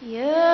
Yeah.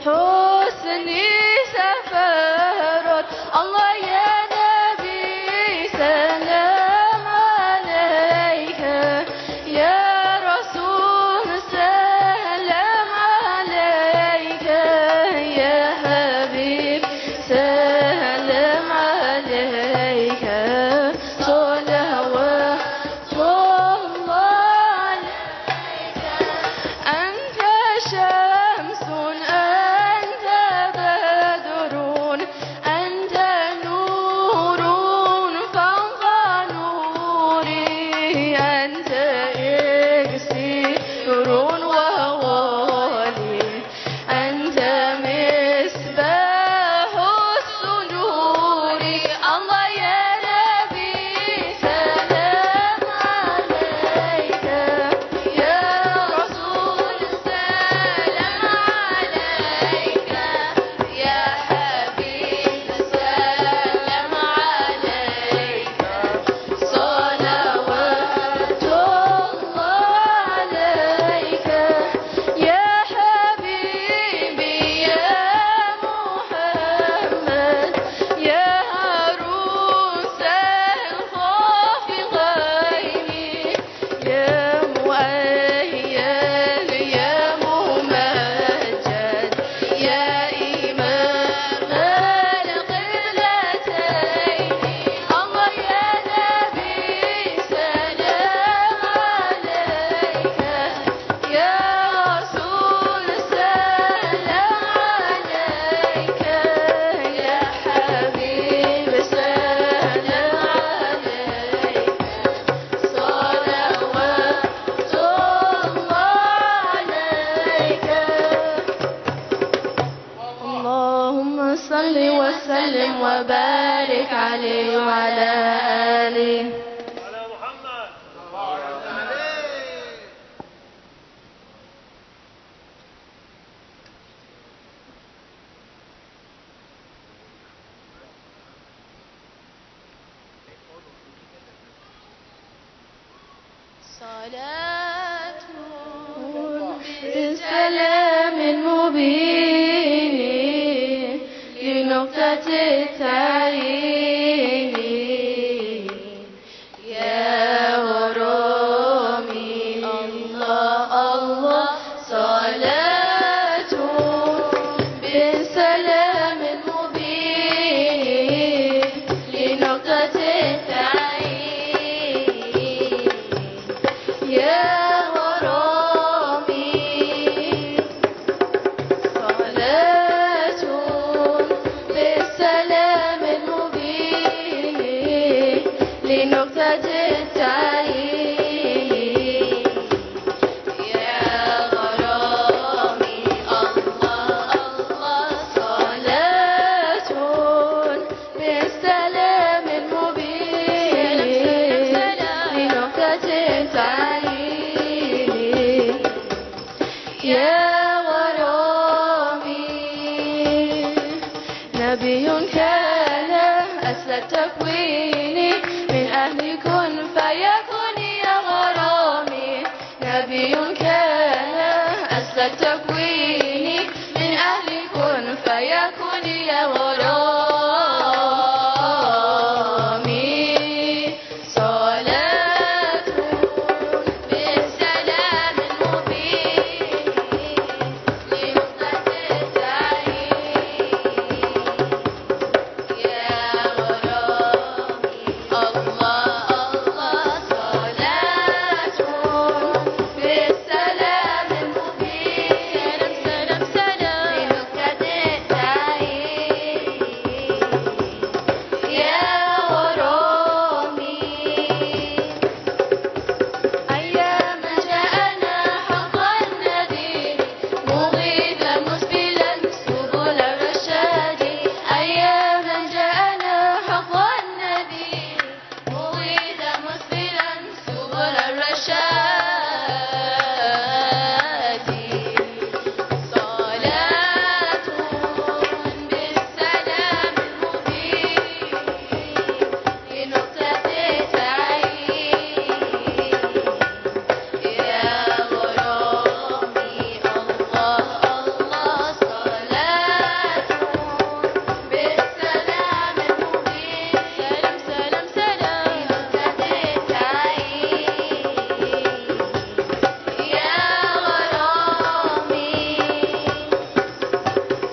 الحسن yeah. صلاة بسلام مبين لنقطة التعيين فيكن يوم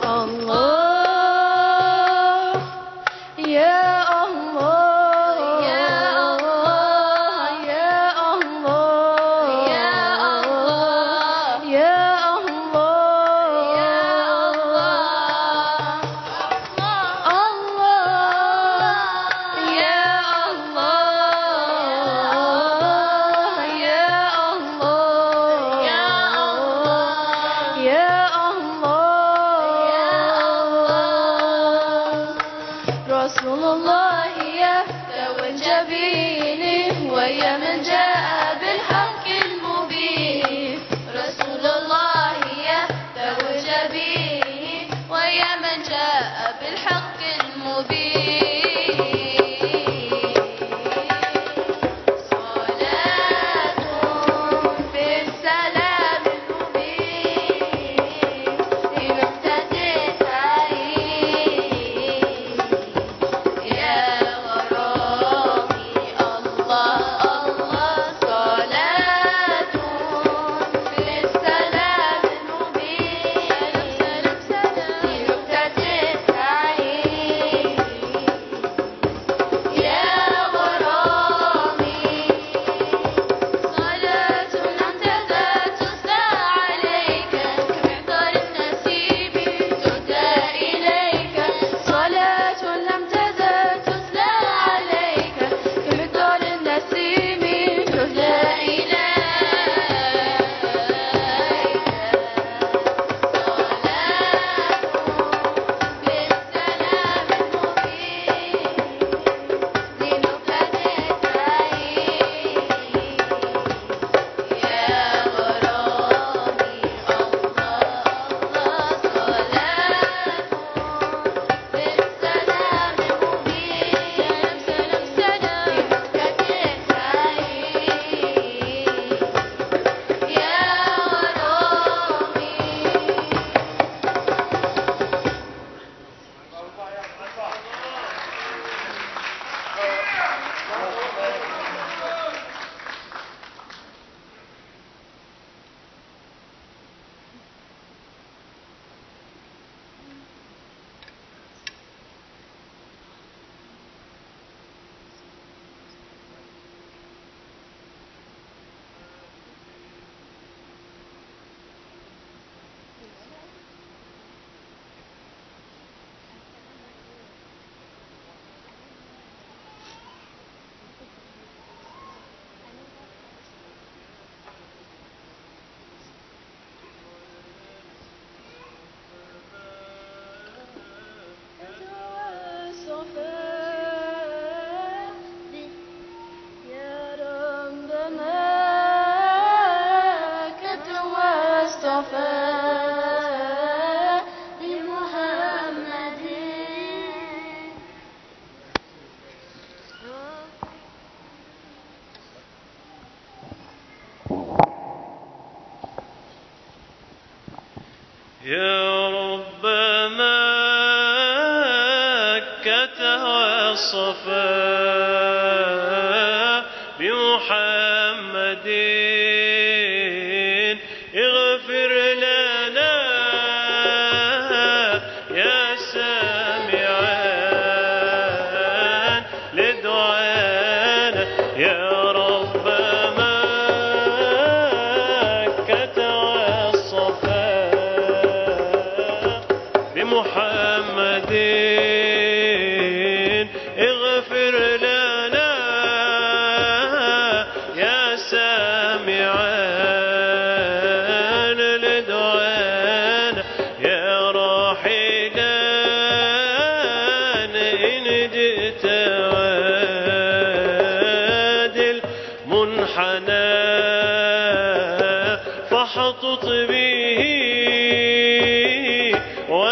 共我。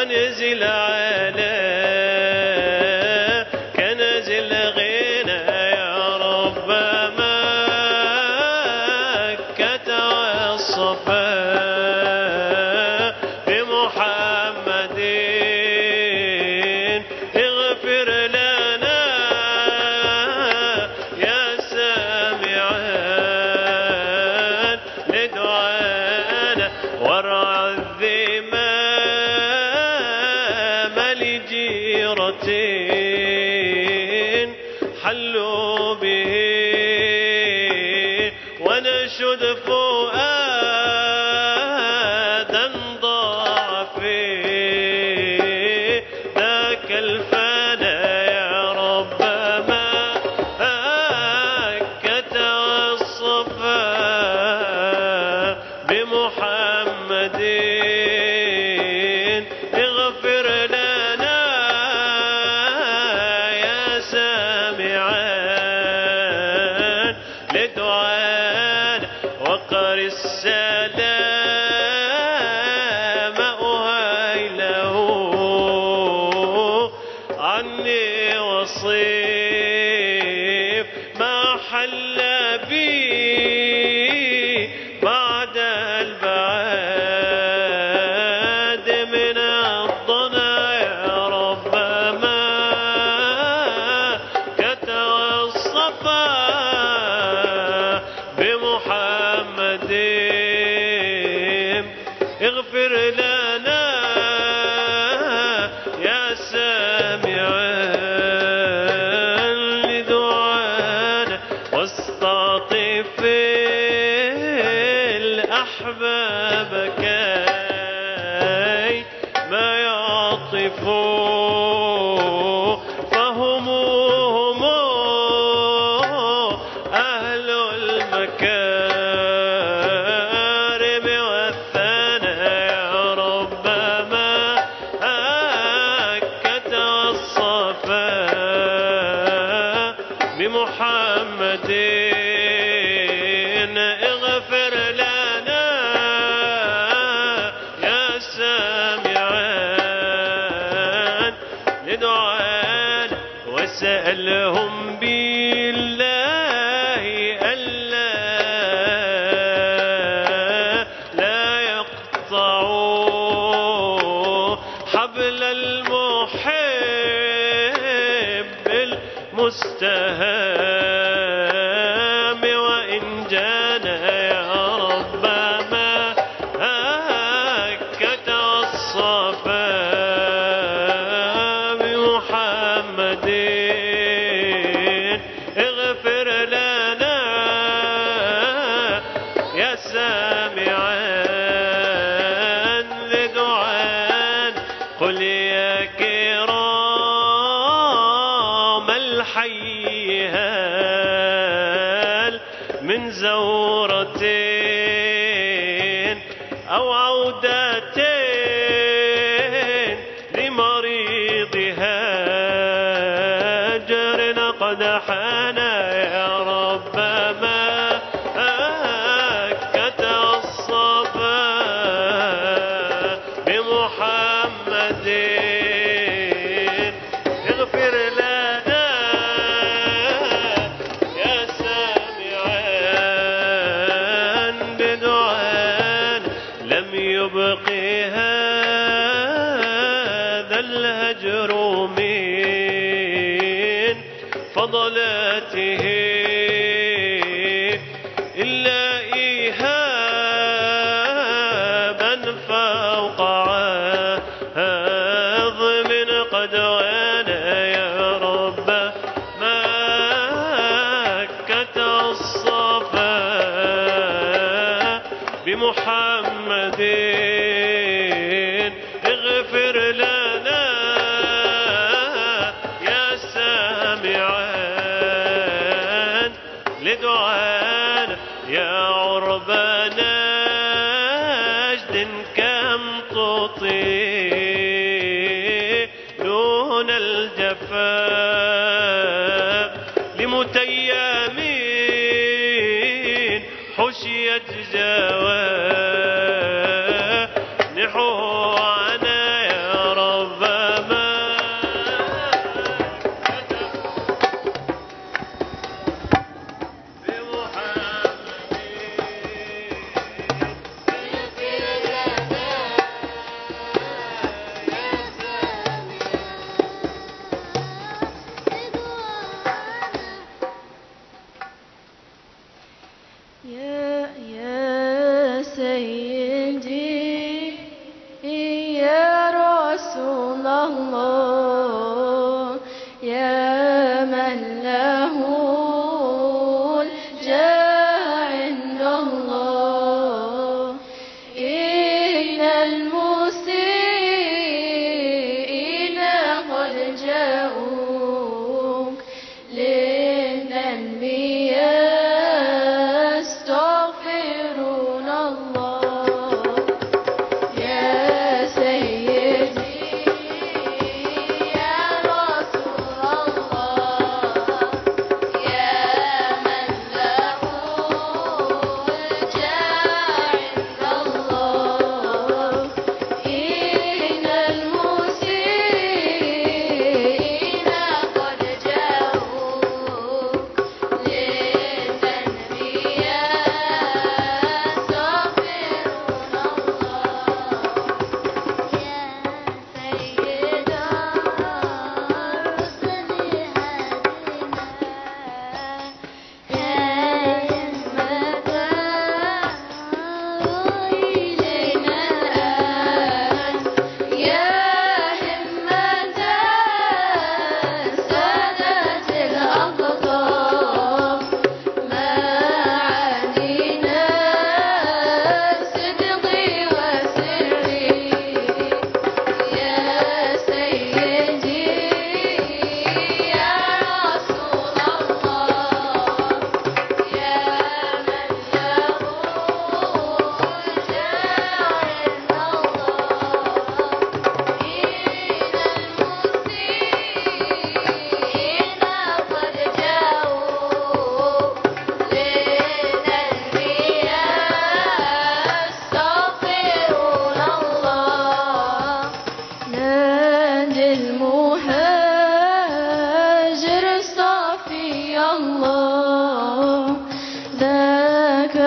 ونزل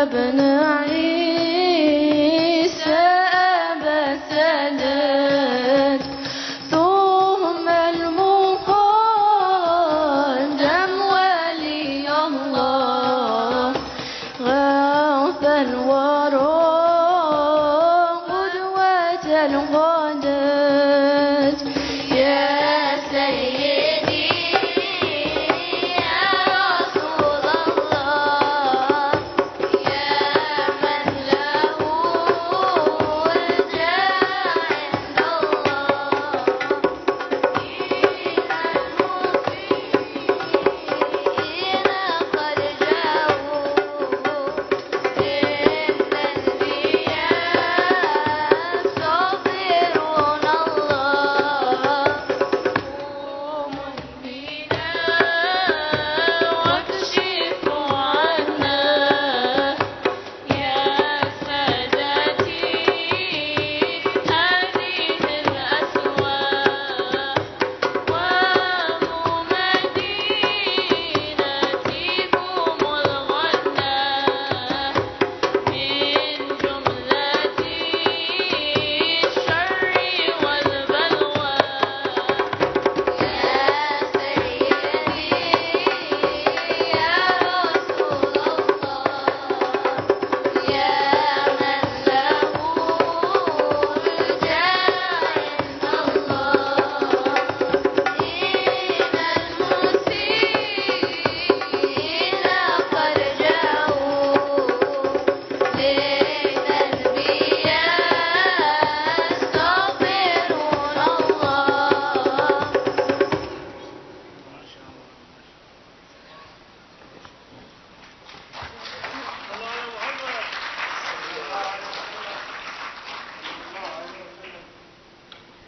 ابن عيسى